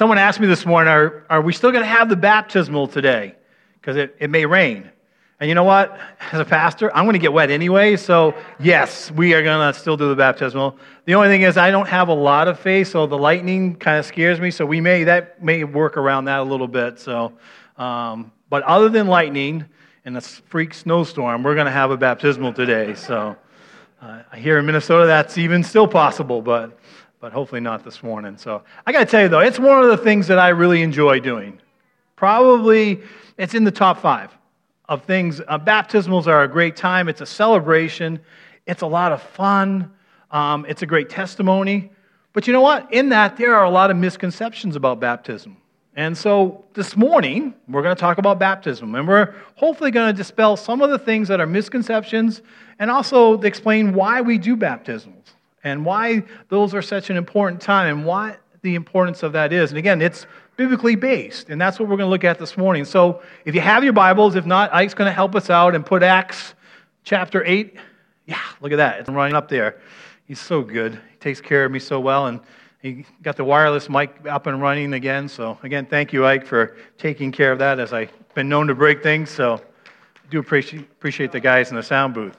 Someone asked me this morning, are, are we still going to have the baptismal today? Because it, it may rain. And you know what? As a pastor, I'm going to get wet anyway. So, yes, we are going to still do the baptismal. The only thing is, I don't have a lot of faith, so the lightning kind of scares me. So, we may, that may work around that a little bit. So, um, but other than lightning and a freak snowstorm, we're going to have a baptismal today. So, uh, here in Minnesota, that's even still possible, but but hopefully not this morning. So I got to tell you, though, it's one of the things that I really enjoy doing. Probably it's in the top five of things. Uh, baptismals are a great time, it's a celebration, it's a lot of fun, um, it's a great testimony. But you know what? In that, there are a lot of misconceptions about baptism. And so this morning, we're going to talk about baptism. And we're hopefully going to dispel some of the things that are misconceptions and also explain why we do baptisms and why those are such an important time and why the importance of that is. And again, it's biblically based, and that's what we're going to look at this morning. So if you have your Bibles, if not, Ike's going to help us out and put Acts chapter 8. Yeah, look at that. It's running up there. He's so good. He takes care of me so well, and he got the wireless mic up and running again. So, again, thank you, Ike, for taking care of that as I've been known to break things. So, I do appreciate, appreciate the guys in the sound booth.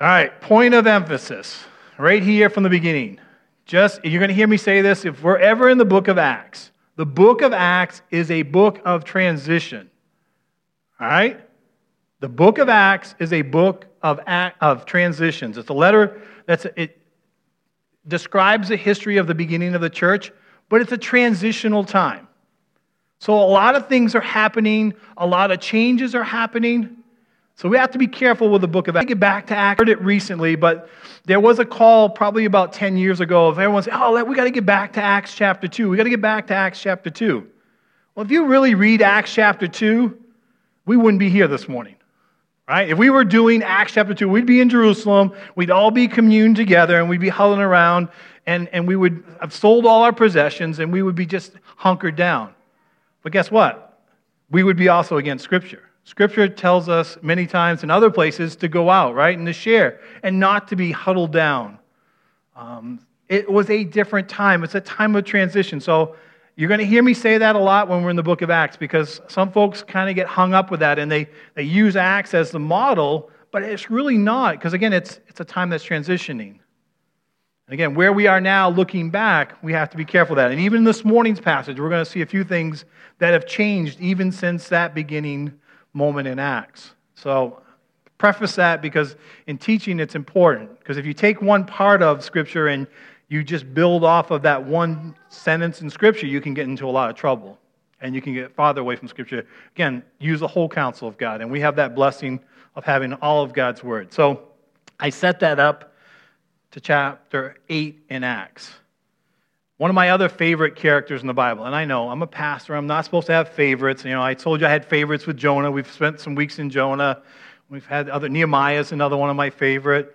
All right, point of emphasis right here from the beginning. Just, you're going to hear me say this if we're ever in the book of Acts, the book of Acts is a book of transition. All right? The book of Acts is a book of, of transitions. It's a letter that's, it describes the history of the beginning of the church, but it's a transitional time. So a lot of things are happening, a lot of changes are happening. So we have to be careful with the book of Acts. I get back to Acts. I heard it recently, but there was a call probably about 10 years ago of everyone saying, oh, we got to get back to Acts chapter 2. We got to get back to Acts chapter 2. Well, if you really read Acts chapter 2, we wouldn't be here this morning. Right? If we were doing Acts chapter 2, we'd be in Jerusalem, we'd all be communed together, and we'd be huddling around, and, and we would have sold all our possessions, and we would be just hunkered down. But guess what? We would be also against Scripture. Scripture tells us many times in other places to go out, right, and to share, and not to be huddled down. Um, it was a different time. It's a time of transition. So you're going to hear me say that a lot when we're in the book of Acts because some folks kind of get hung up with that and they, they use Acts as the model, but it's really not because, again, it's, it's a time that's transitioning. And again, where we are now looking back, we have to be careful of that. And even in this morning's passage, we're going to see a few things that have changed even since that beginning moment in Acts. So, preface that because in teaching it's important. Because if you take one part of Scripture and you just build off of that one sentence in Scripture, you can get into a lot of trouble and you can get farther away from Scripture. Again, use the whole counsel of God. And we have that blessing of having all of God's Word. So, I set that up to chapter 8 in Acts. One of my other favorite characters in the Bible, and I know I'm a pastor, I'm not supposed to have favorites. You know, I told you I had favorites with Jonah. We've spent some weeks in Jonah. We've had other, Nehemiah's another one of my favorite.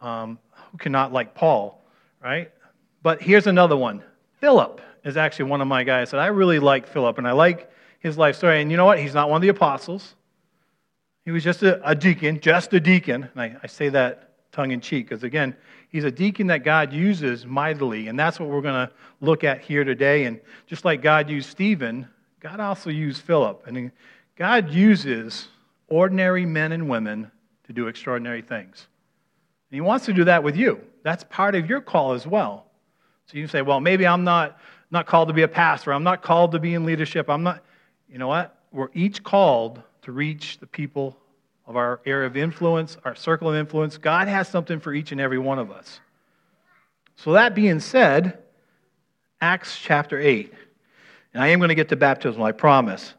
Um, who cannot like Paul, right? But here's another one. Philip is actually one of my guys that I really like Philip, and I like his life story. And you know what? He's not one of the apostles. He was just a, a deacon, just a deacon. And I, I say that tongue in cheek, because again, He's a deacon that God uses mightily, and that's what we're going to look at here today. And just like God used Stephen, God also used Philip. And God uses ordinary men and women to do extraordinary things. And He wants to do that with you. That's part of your call as well. So you say, well, maybe I'm not, not called to be a pastor. I'm not called to be in leadership. I'm not, you know what? We're each called to reach the people of our area of influence, our circle of influence. God has something for each and every one of us. So, that being said, Acts chapter 8. And I am going to get to baptism, I promise.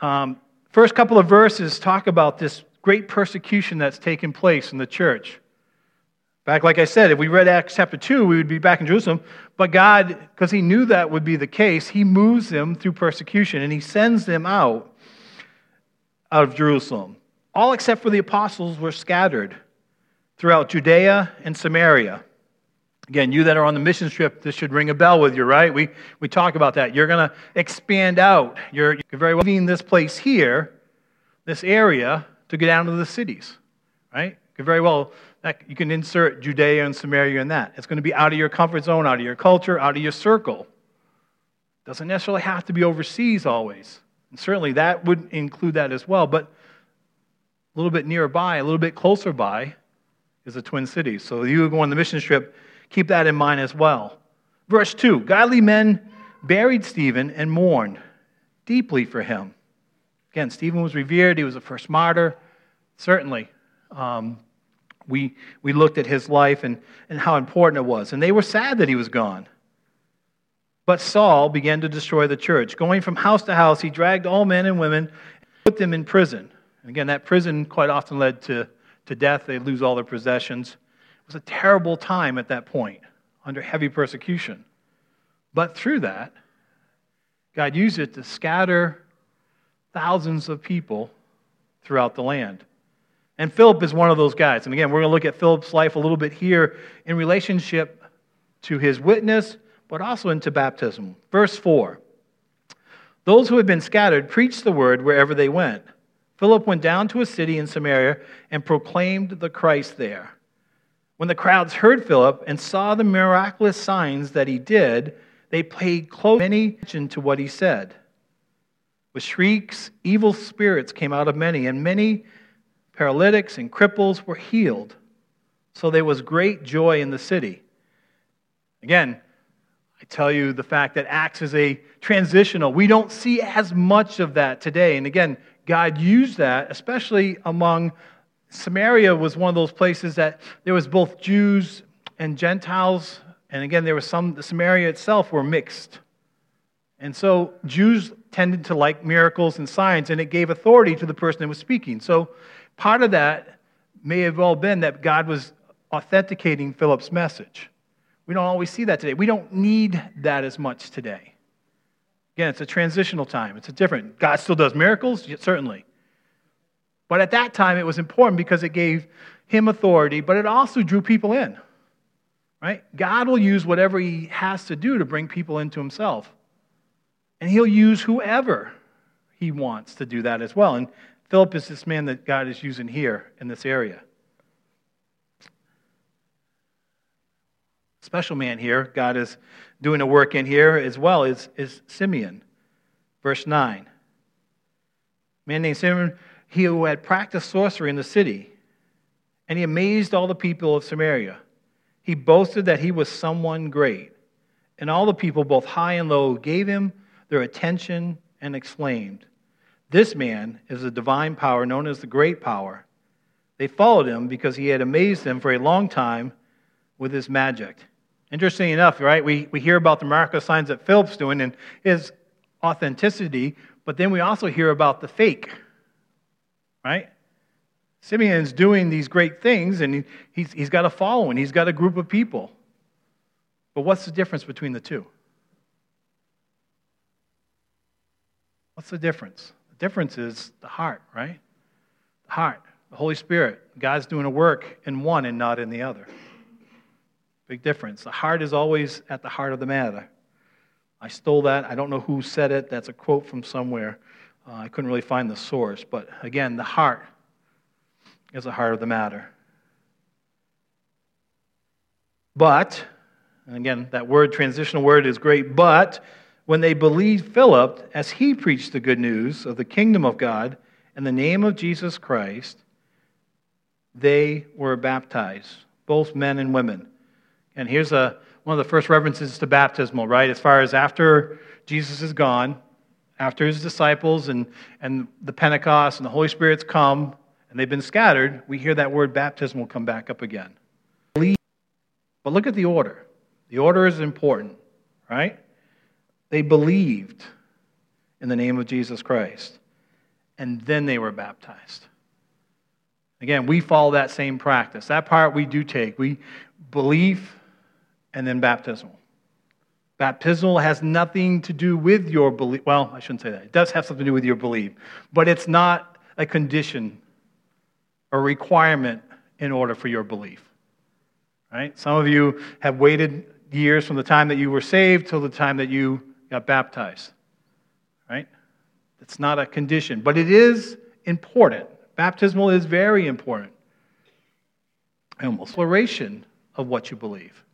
Um, first couple of verses talk about this great persecution that's taken place in the church. Back, like I said, if we read Acts chapter 2, we would be back in Jerusalem. But God, because He knew that would be the case, He moves them through persecution and He sends them out, out of Jerusalem all except for the apostles were scattered throughout Judea and Samaria. Again, you that are on the mission trip, this should ring a bell with you, right? We, we talk about that. You're going to expand out. You're, you're very well leaving this place here, this area, to go down to the cities, right? You could very well, that, you can insert Judea and Samaria in that. It's going to be out of your comfort zone, out of your culture, out of your circle. Doesn't necessarily have to be overseas always. And certainly that would include that as well. But little bit nearby, a little bit closer by, is the Twin Cities. So you go on the mission trip, keep that in mind as well. Verse 2 Godly men buried Stephen and mourned deeply for him. Again, Stephen was revered, he was the first martyr. Certainly, um, we, we looked at his life and, and how important it was. And they were sad that he was gone. But Saul began to destroy the church. Going from house to house, he dragged all men and women and put them in prison. And again, that prison quite often led to, to death. They'd lose all their possessions. It was a terrible time at that point, under heavy persecution. But through that, God used it to scatter thousands of people throughout the land. And Philip is one of those guys. And again, we're going to look at Philip's life a little bit here in relationship to his witness, but also into baptism. Verse 4 Those who had been scattered preached the word wherever they went. Philip went down to a city in Samaria and proclaimed the Christ there. When the crowds heard Philip and saw the miraculous signs that he did, they paid close attention to what he said. With shrieks, evil spirits came out of many, and many paralytics and cripples were healed. So there was great joy in the city. Again, I tell you the fact that Acts is a transitional. We don't see as much of that today. And again, God used that, especially among Samaria was one of those places that there was both Jews and Gentiles. And again, there was some, the Samaria itself were mixed. And so Jews tended to like miracles and signs, and it gave authority to the person that was speaking. So part of that may have well been that God was authenticating Philip's message. We don't always see that today. We don't need that as much today. Again, it's a transitional time. It's a different. God still does miracles, certainly. But at that time, it was important because it gave him authority, but it also drew people in. Right? God will use whatever he has to do to bring people into himself. And he'll use whoever he wants to do that as well. And Philip is this man that God is using here in this area. Special man here, God is doing a work in here as well, is, is Simeon. Verse 9. A man named Simeon, he who had practiced sorcery in the city, and he amazed all the people of Samaria. He boasted that he was someone great. And all the people, both high and low, gave him their attention and exclaimed, This man is a divine power known as the great power. They followed him because he had amazed them for a long time with his magic. Interesting enough, right? We, we hear about the miraculous signs that Philip's doing and his authenticity, but then we also hear about the fake, right? Simeon's doing these great things and he, he's, he's got a following, he's got a group of people. But what's the difference between the two? What's the difference? The difference is the heart, right? The heart, the Holy Spirit. God's doing a work in one and not in the other. Big difference. The heart is always at the heart of the matter. I stole that. I don't know who said it. That's a quote from somewhere. Uh, I couldn't really find the source. But again, the heart is the heart of the matter. But, and again, that word, transitional word, is great. But when they believed Philip as he preached the good news of the kingdom of God in the name of Jesus Christ, they were baptized, both men and women. And here's a, one of the first references to baptismal, right? As far as after Jesus is gone, after his disciples and, and the Pentecost and the Holy Spirit's come and they've been scattered, we hear that word baptismal come back up again. But look at the order. The order is important, right? They believed in the name of Jesus Christ, and then they were baptized. Again, we follow that same practice. That part we do take. We believe and then baptismal. Baptismal has nothing to do with your belief. Well, I shouldn't say that. It does have something to do with your belief, but it's not a condition a requirement in order for your belief. Right? Some of you have waited years from the time that you were saved till the time that you got baptized. Right? It's not a condition, but it is important. Baptismal is very important. Almost declaration of what you believe.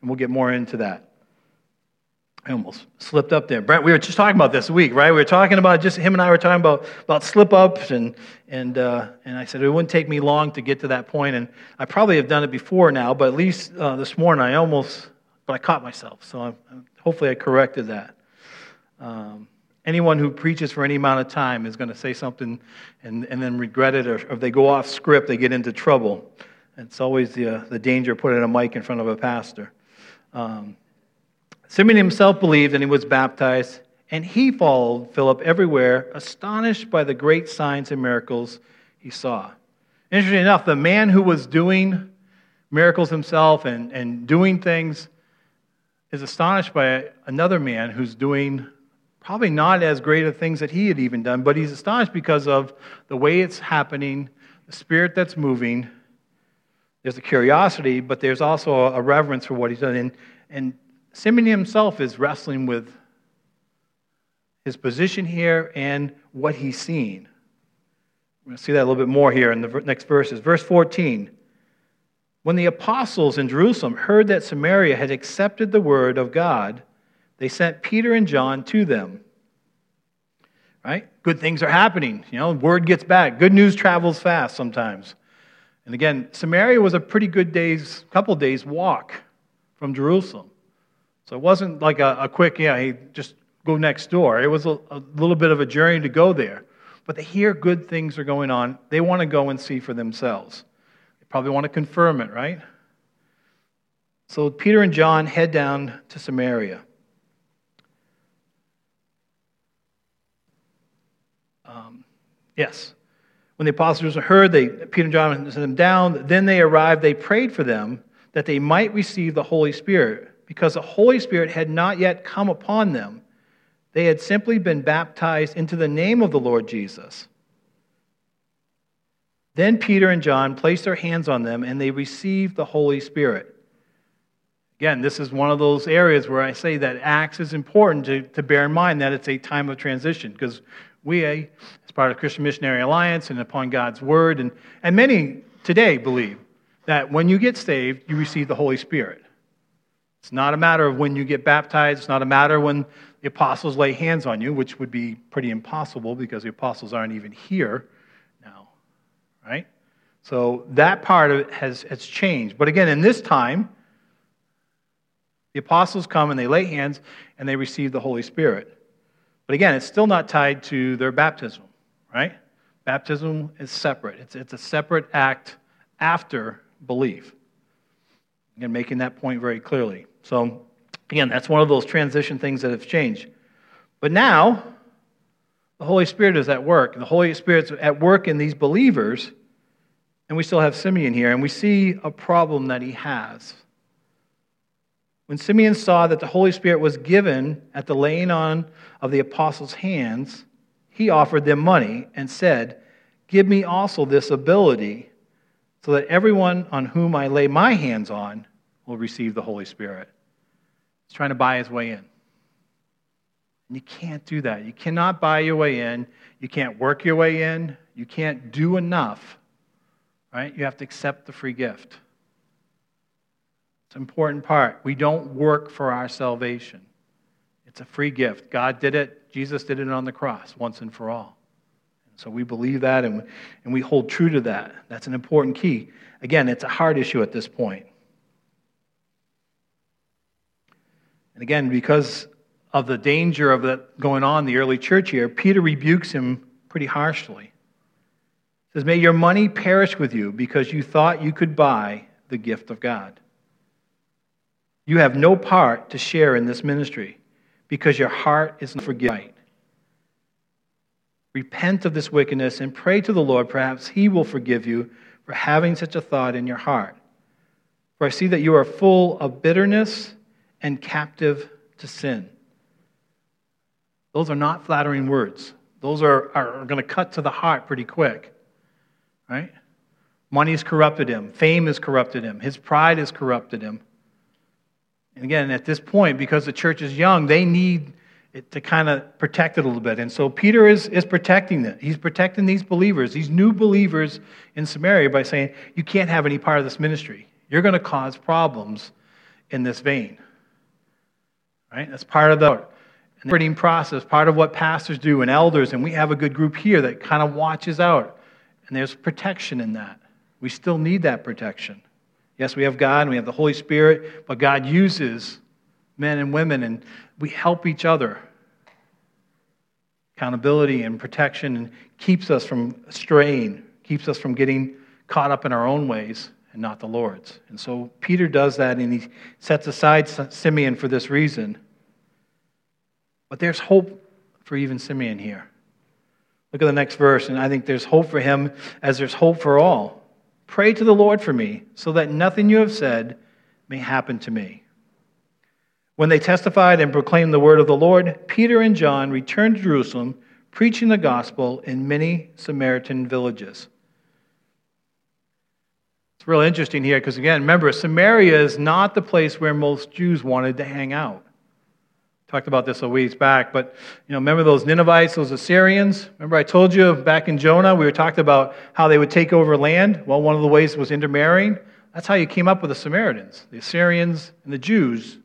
And we'll get more into that. I almost slipped up there. Brent, we were just talking about this week, right? We were talking about just him and I were talking about, about slip ups, and, and, uh, and I said it wouldn't take me long to get to that point, and I probably have done it before now, but at least uh, this morning I almost, but I caught myself, so I, hopefully I corrected that. Um, anyone who preaches for any amount of time is going to say something and, and then regret it, or if they go off script, they get into trouble. It's always the, uh, the danger of putting a mic in front of a pastor. Um, Simeon himself believed and he was baptized, and he followed Philip everywhere, astonished by the great signs and miracles he saw. Interesting enough, the man who was doing miracles himself and, and doing things is astonished by another man who's doing probably not as great of things that he had even done, but he's astonished because of the way it's happening, the spirit that's moving. There's a curiosity, but there's also a reverence for what he's done. And, and Simeon himself is wrestling with his position here and what he's seeing. We're going to see that a little bit more here in the next verses. Verse 14. When the apostles in Jerusalem heard that Samaria had accepted the word of God, they sent Peter and John to them. Right? Good things are happening. You know, word gets back. Good news travels fast sometimes. And again, Samaria was a pretty good days, couple days walk from Jerusalem. So it wasn't like a, a quick, yeah, hey, just go next door. It was a, a little bit of a journey to go there. But they hear good things are going on. They want to go and see for themselves. They probably want to confirm it, right? So Peter and John head down to Samaria. Um, yes. When the apostles heard, they, Peter and John sent them down. Then they arrived. They prayed for them that they might receive the Holy Spirit because the Holy Spirit had not yet come upon them. They had simply been baptized into the name of the Lord Jesus. Then Peter and John placed their hands on them and they received the Holy Spirit. Again, this is one of those areas where I say that Acts is important to, to bear in mind that it's a time of transition because we, part of the Christian Missionary Alliance and upon God's Word, and, and many today believe that when you get saved, you receive the Holy Spirit. It's not a matter of when you get baptized. It's not a matter when the apostles lay hands on you, which would be pretty impossible because the apostles aren't even here now, right? So that part of it has, has changed. But again, in this time, the apostles come and they lay hands and they receive the Holy Spirit. But again, it's still not tied to their baptism, right? Baptism is separate, it's, it's a separate act after belief. Again, making that point very clearly. So, again, that's one of those transition things that have changed. But now, the Holy Spirit is at work. The Holy Spirit's at work in these believers, and we still have Simeon here, and we see a problem that he has. When Simeon saw that the Holy Spirit was given at the laying on of the apostles' hands, he offered them money and said, Give me also this ability, so that everyone on whom I lay my hands on will receive the Holy Spirit. He's trying to buy his way in. And you can't do that. You cannot buy your way in. You can't work your way in. You can't do enough. Right? You have to accept the free gift. It's an important part. We don't work for our salvation. It's a free gift. God did it. Jesus did it on the cross once and for all. So we believe that and, and we hold true to that. That's an important key. Again, it's a hard issue at this point. And again, because of the danger of that going on in the early church here, Peter rebukes him pretty harshly. He says, May your money perish with you because you thought you could buy the gift of God. You have no part to share in this ministry because your heart is not forgiven. Repent of this wickedness and pray to the Lord. Perhaps He will forgive you for having such a thought in your heart. For I see that you are full of bitterness and captive to sin. Those are not flattering words. Those are, are going to cut to the heart pretty quick. Right? Money has corrupted him. Fame has corrupted him. His pride has corrupted him. And again, at this point, because the church is young, they need to kind of protect it a little bit. And so Peter is, is protecting it. He's protecting these believers, these new believers in Samaria, by saying, You can't have any part of this ministry. You're going to cause problems in this vein. Right? That's part of the interpreting process, part of what pastors do and elders, and we have a good group here that kind of watches out. And there's protection in that. We still need that protection. Yes, we have God and we have the Holy Spirit, but God uses men and women and we help each other. Accountability and protection and keeps us from straying, keeps us from getting caught up in our own ways and not the Lord's. And so Peter does that and he sets aside Simeon for this reason. But there's hope for even Simeon here. Look at the next verse, and I think there's hope for him as there's hope for all. Pray to the Lord for me, so that nothing you have said may happen to me. When they testified and proclaimed the word of the Lord, Peter and John returned to Jerusalem, preaching the gospel in many Samaritan villages. It's real interesting here because, again, remember, Samaria is not the place where most Jews wanted to hang out. Talked about this a weeks back, but you know, remember those Ninevites, those Assyrians? Remember I told you back in Jonah, we were talking about how they would take over land? Well, one of the ways was intermarrying. That's how you came up with the Samaritans, the Assyrians and the Jews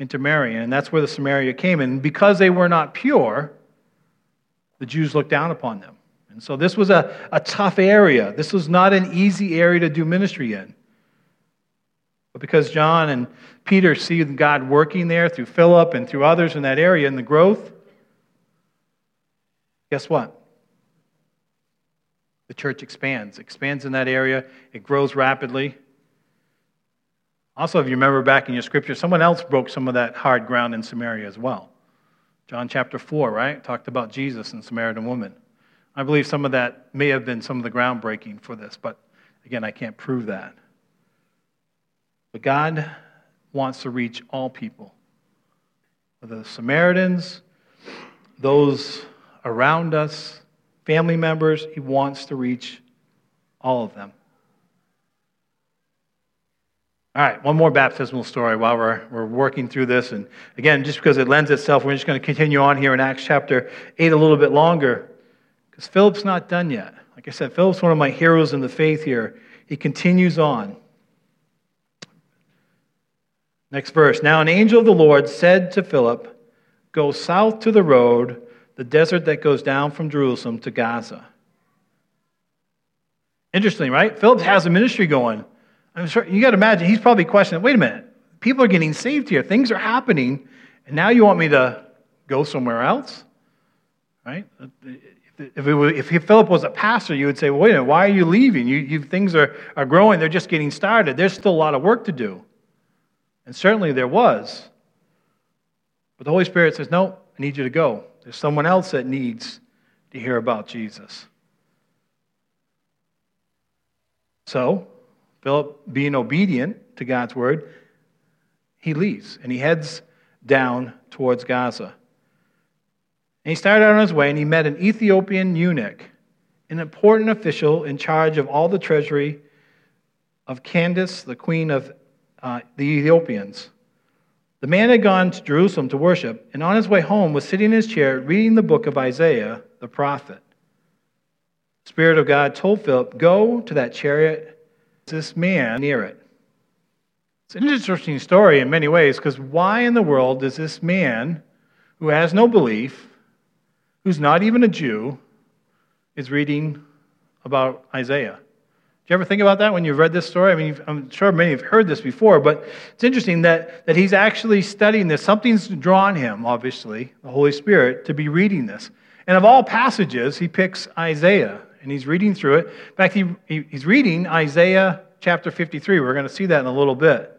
intermarrying, and that's where the Samaria came. And because they were not pure, the Jews looked down upon them. And so this was a, a tough area. This was not an easy area to do ministry in. But because John and Peter see God working there through Philip and through others in that area in the growth, guess what? The church expands, expands in that area. It grows rapidly. Also, if you remember back in your scripture, someone else broke some of that hard ground in Samaria as well. John chapter 4, right? Talked about Jesus and Samaritan woman. I believe some of that may have been some of the groundbreaking for this, but again, I can't prove that. But God wants to reach all people the Samaritans, those around us, family members, He wants to reach all of them. All right, one more baptismal story while we're, we're working through this. And again, just because it lends itself, we're just going to continue on here in Acts chapter 8 a little bit longer. Because Philip's not done yet. Like I said, Philip's one of my heroes in the faith here. He continues on. Next verse. Now, an angel of the Lord said to Philip, Go south to the road, the desert that goes down from Jerusalem to Gaza. Interesting, right? Philip has a ministry going. I'm sure you got to imagine he's probably questioning, wait a minute, people are getting saved here, things are happening, and now you want me to go somewhere else? Right? If, was, if Philip was a pastor, you would say, well, wait a minute, why are you leaving? You, you, things are, are growing, they're just getting started. There's still a lot of work to do. And certainly there was. But the Holy Spirit says, No, I need you to go. There's someone else that needs to hear about Jesus. So, Philip, being obedient to God's word, he leaves and he heads down towards Gaza. And he started out on his way and he met an Ethiopian eunuch, an important official in charge of all the treasury of Candace, the queen of uh, the Ethiopians. The man had gone to Jerusalem to worship, and on his way home was sitting in his chair reading the book of Isaiah the prophet. The Spirit of God told Philip, Go to that chariot, this man near it. It's an interesting story in many ways because why in the world does this man who has no belief, who's not even a Jew, is reading about Isaiah? You ever think about that when you've read this story? I mean, I'm sure many have heard this before, but it's interesting that, that he's actually studying this. Something's drawn him, obviously, the Holy Spirit, to be reading this. And of all passages, he picks Isaiah, and he's reading through it. In fact, he, he he's reading Isaiah chapter 53. We're going to see that in a little bit.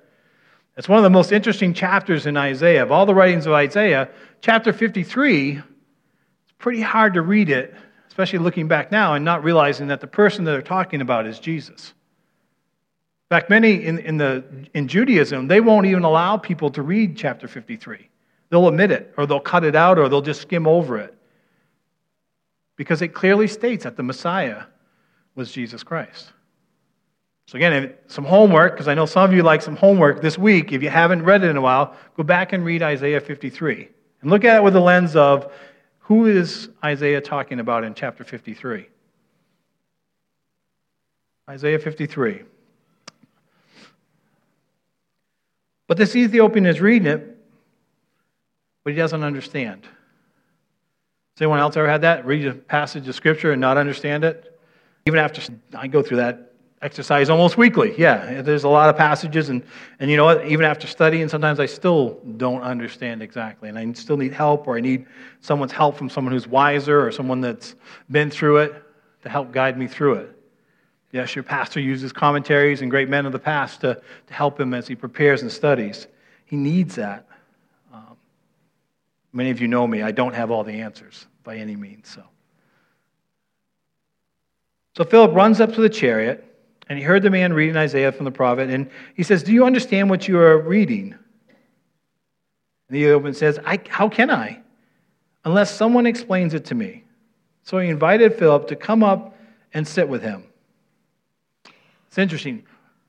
It's one of the most interesting chapters in Isaiah. Of all the writings of Isaiah, chapter 53, it's pretty hard to read it especially looking back now and not realizing that the person that they're talking about is Jesus. In fact, many in, in, the, in Judaism, they won't even allow people to read chapter 53. They'll omit it, or they'll cut it out, or they'll just skim over it. Because it clearly states that the Messiah was Jesus Christ. So, again, some homework, because I know some of you like some homework this week. If you haven't read it in a while, go back and read Isaiah 53. And look at it with the lens of who is Isaiah talking about in chapter 53? Isaiah 53. But this Ethiopian is reading it, but he doesn't understand. Has anyone else ever had that? Read a passage of Scripture and not understand it? Even after I go through that exercise almost weekly. Yeah, there's a lot of passages, and, and you know what? Even after studying, sometimes I still don't understand exactly, and I still need help, or I need someone's help from someone who's wiser or someone that's been through it to help guide me through it. Yes, your pastor uses commentaries and great men of the past to, to help him as he prepares and studies. He needs that. Um, many of you know me, I don't have all the answers by any means. So. so Philip runs up to the chariot and he heard the man reading Isaiah from the prophet, and he says, Do you understand what you are reading? And the Ethiopian says, How can I? Unless someone explains it to me. So he invited Philip to come up and sit with him. It's interesting.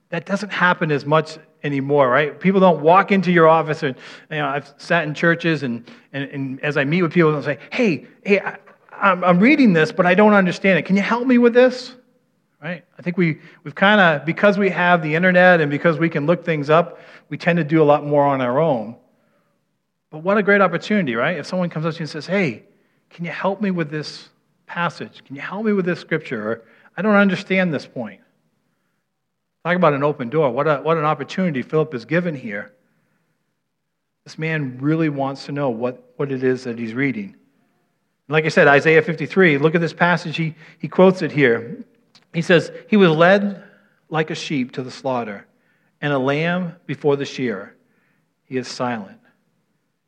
That doesn't happen as much anymore, right? People don't walk into your office, and you know, I've sat in churches, and, and, and as I meet with people, they'll say, Hey, hey, I, I'm, I'm reading this, but I don't understand it. Can you help me with this? Right? I think we, we've kind of, because we have the internet and because we can look things up, we tend to do a lot more on our own. But what a great opportunity, right? If someone comes up to you and says, hey, can you help me with this passage? Can you help me with this scripture? Or, I don't understand this point. Talk about an open door. What, a, what an opportunity Philip is given here. This man really wants to know what, what it is that he's reading. Like I said, Isaiah 53, look at this passage. He, he quotes it here. He says, He was led like a sheep to the slaughter, and a lamb before the shearer. He is silent.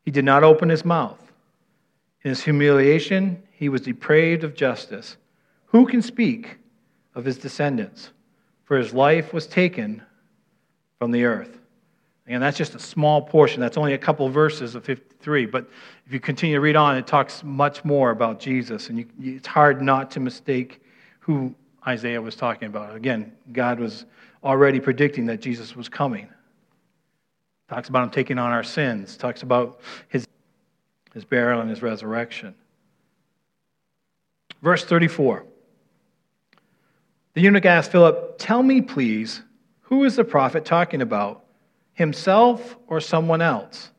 He did not open his mouth. In his humiliation, he was depraved of justice. Who can speak of his descendants? For his life was taken from the earth. And that's just a small portion. That's only a couple verses of 53. But if you continue to read on, it talks much more about Jesus. And you, it's hard not to mistake who Isaiah was talking about. Again, God was already predicting that Jesus was coming. Talks about him taking on our sins, talks about his, his burial and his resurrection. Verse 34. The eunuch asked Philip, Tell me, please, who is the prophet talking about, himself or someone else?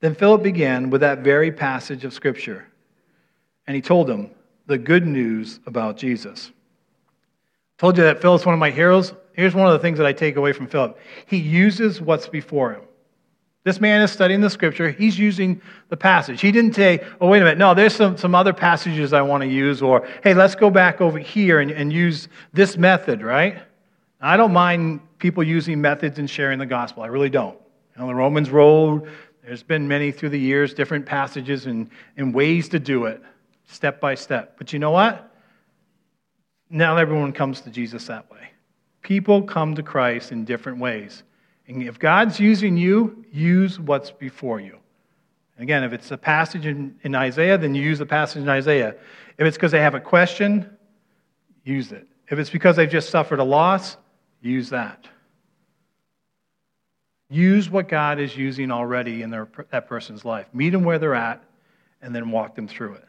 Then Philip began with that very passage of Scripture, and he told him the good news about Jesus. Told you that Philip's one of my heroes. Here's one of the things that I take away from Philip. He uses what's before him. This man is studying the scripture. He's using the passage. He didn't say, oh, wait a minute. No, there's some, some other passages I want to use, or hey, let's go back over here and, and use this method, right? I don't mind people using methods and sharing the gospel. I really don't. On the Romans road, there's been many through the years, different passages and, and ways to do it, step by step. But you know what? Not everyone comes to Jesus that way. People come to Christ in different ways. And if God's using you, use what's before you. Again, if it's a passage in, in Isaiah, then you use the passage in Isaiah. If it's because they have a question, use it. If it's because they've just suffered a loss, use that. Use what God is using already in their, that person's life. Meet them where they're at, and then walk them through it.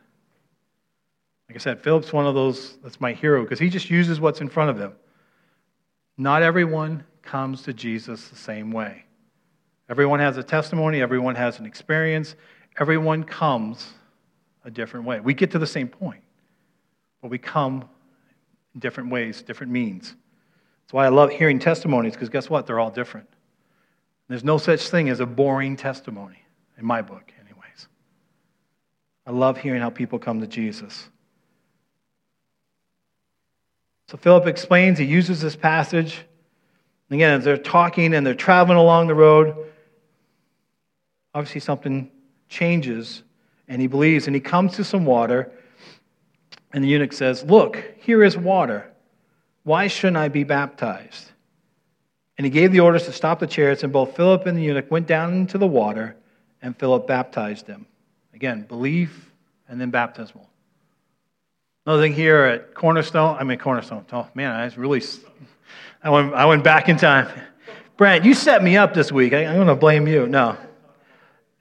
Like I said, Philip's one of those that's my hero because he just uses what's in front of him. Not everyone comes to Jesus the same way. Everyone has a testimony, everyone has an experience, everyone comes a different way. We get to the same point, but we come in different ways, different means. That's why I love hearing testimonies because guess what? They're all different. There's no such thing as a boring testimony in my book, anyways. I love hearing how people come to Jesus. So Philip explains, he uses this passage. And Again, as they're talking and they're traveling along the road, obviously something changes, and he believes, and he comes to some water, and the eunuch says, Look, here is water. Why shouldn't I be baptized? And he gave the orders to stop the chariots, and both Philip and the eunuch went down into the water, and Philip baptized him. Again, belief and then baptismal. Another thing here at Cornerstone, I mean, Cornerstone, oh man, I was really, I went, I went back in time. Brent, you set me up this week. I, am going to blame you. No.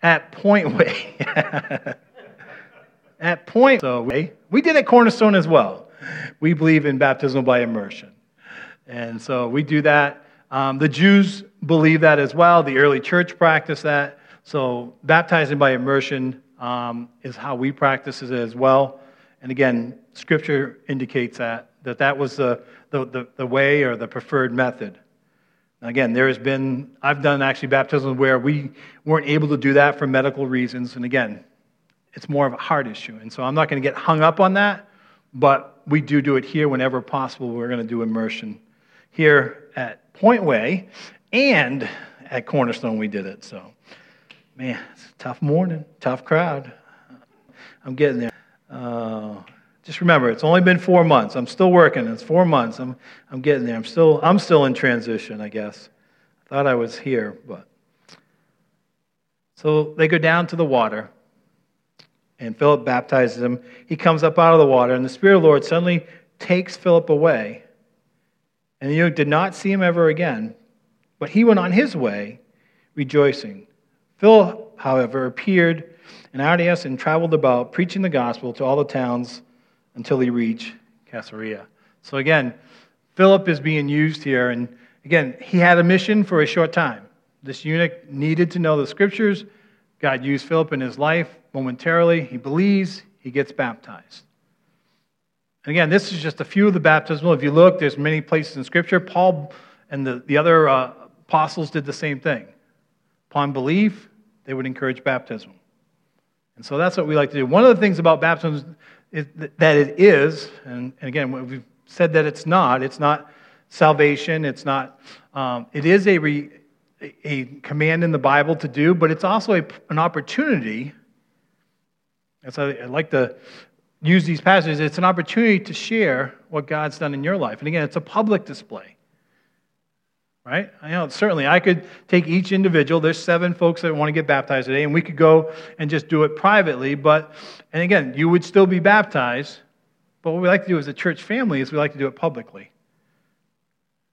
At Point Way. at Point Way, we did at Cornerstone as well. We believe in baptism by immersion. And so we do that. Um, the Jews believe that as well. The early church practiced that. So, baptizing by immersion um, is how we practice it as well. And again, Scripture indicates that, that that was the, the, the, the way or the preferred method. Again, there has been, I've done actually baptisms where we weren't able to do that for medical reasons. And again, it's more of a heart issue. And so I'm not going to get hung up on that, but we do do it here whenever possible. We're going to do immersion here at Point Way and at Cornerstone, we did it. So, man, it's a tough morning, tough crowd. I'm getting there. Uh, just remember, it's only been four months. I'm still working. It's four months. I'm, I'm getting there. I'm still, I'm still in transition, I guess. I thought I was here, but. So they go down to the water, and Philip baptizes him. He comes up out of the water, and the Spirit of the Lord suddenly takes Philip away. And the did not see him ever again, but he went on his way, rejoicing. Philip, however, appeared in Aeneas and traveled about, preaching the gospel to all the towns until he reached Caesarea. So again, Philip is being used here. And again, he had a mission for a short time. This eunuch needed to know the scriptures. God used Philip in his life momentarily. He believes, he gets baptized. And again, this is just a few of the baptismal. If you look, there's many places in Scripture. Paul and the, the other uh, apostles did the same thing. Upon belief, they would encourage baptism. And so that's what we like to do. One of the things about baptism is that it is, and, and again, we've said that it's not, it's not salvation, it's not, um, it is a, re, a command in the Bible to do, but it's also a, an opportunity. I, I like to use these passages, it's an opportunity to share what God's done in your life. And again, it's a public display. Right? I know certainly I could take each individual. There's seven folks that want to get baptized today, and we could go and just do it privately. But and again, you would still be baptized. But what we like to do as a church family is we like to do it publicly.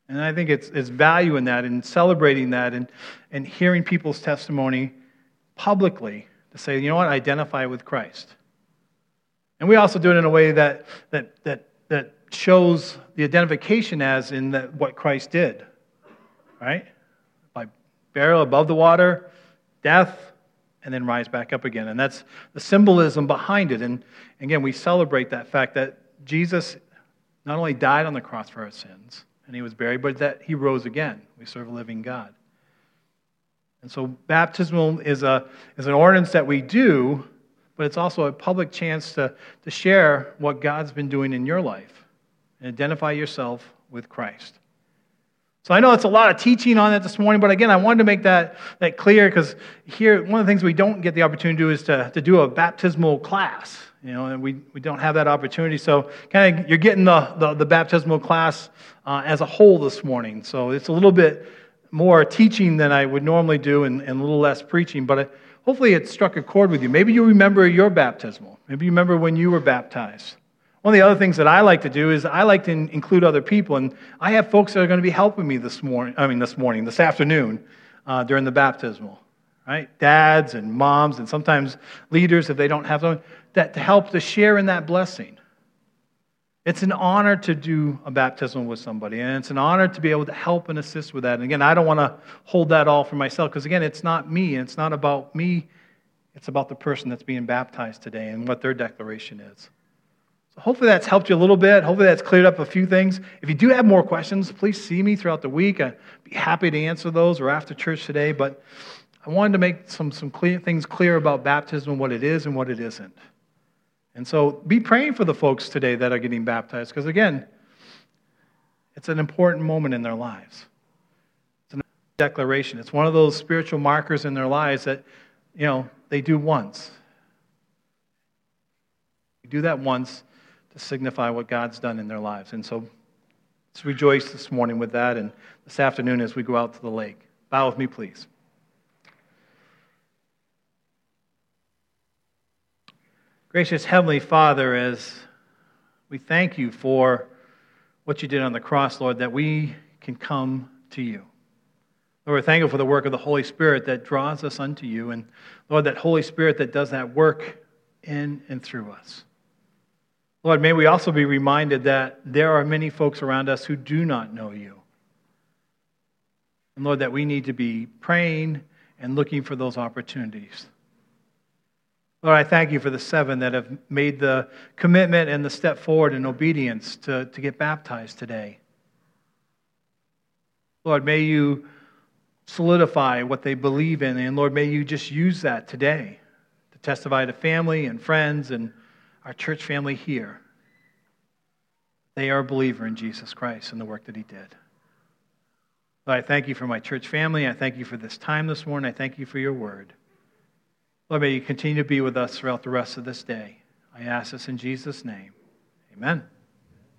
And I think it's, it's value in that and celebrating that and, and hearing people's testimony publicly to say, you know what, identify with Christ. And we also do it in a way that, that, that, that shows the identification as in that what Christ did, right? By burial above the water, death, and then rise back up again. And that's the symbolism behind it. And again, we celebrate that fact that Jesus not only died on the cross for our sins and he was buried, but that he rose again. We serve a living God. And so baptismal is, a, is an ordinance that we do but it's also a public chance to, to share what God's been doing in your life and identify yourself with Christ. So I know it's a lot of teaching on it this morning, but again, I wanted to make that, that clear because here, one of the things we don't get the opportunity to do is to, to do a baptismal class. You know, and we, we don't have that opportunity. So kind of you're getting the, the, the baptismal class uh, as a whole this morning. So it's a little bit more teaching than I would normally do and, and a little less preaching. But hopefully it struck a chord with you. Maybe you remember your baptismal. Maybe you remember when you were baptized. One of the other things that I like to do is I like to include other people, and I have folks that are going to be helping me this morning. I mean, this morning, this afternoon, uh, during the baptismal, right? Dads and moms, and sometimes leaders if they don't have them, that to help to share in that blessing. It's an honor to do a baptism with somebody, and it's an honor to be able to help and assist with that. And again, I don't want to hold that all for myself because, again, it's not me, and it's not about me. It's about the person that's being baptized today and what their declaration is. Hopefully that's helped you a little bit. Hopefully that's cleared up a few things. If you do have more questions, please see me throughout the week. I'd be happy to answer those or after church today. But I wanted to make some, some clear, things clear about baptism and what it is and what it isn't. And so be praying for the folks today that are getting baptized, because again, it's an important moment in their lives. It's a declaration. It's one of those spiritual markers in their lives that, you know, they do once. They do that once to signify what God's done in their lives. And so let's rejoice this morning with that and this afternoon as we go out to the lake. Bow with me, please. Gracious Heavenly Father, as we thank you for what you did on the cross, Lord, that we can come to you. Lord, we're thankful for the work of the Holy Spirit that draws us unto you, and Lord, that Holy Spirit that does that work in and through us. Lord, may we also be reminded that there are many folks around us who do not know you. And Lord, that we need to be praying and looking for those opportunities. Lord, I thank you for the seven that have made the commitment and the step forward in obedience to, to get baptized today. Lord, may you solidify what they believe in, and Lord, may you just use that today to testify to family and friends and our church family here. They are a believer in Jesus Christ and the work that he did. Lord, I thank you for my church family. I thank you for this time this morning. I thank you for your word. Lord, may you continue to be with us throughout the rest of this day. I ask this in Jesus' name. Amen.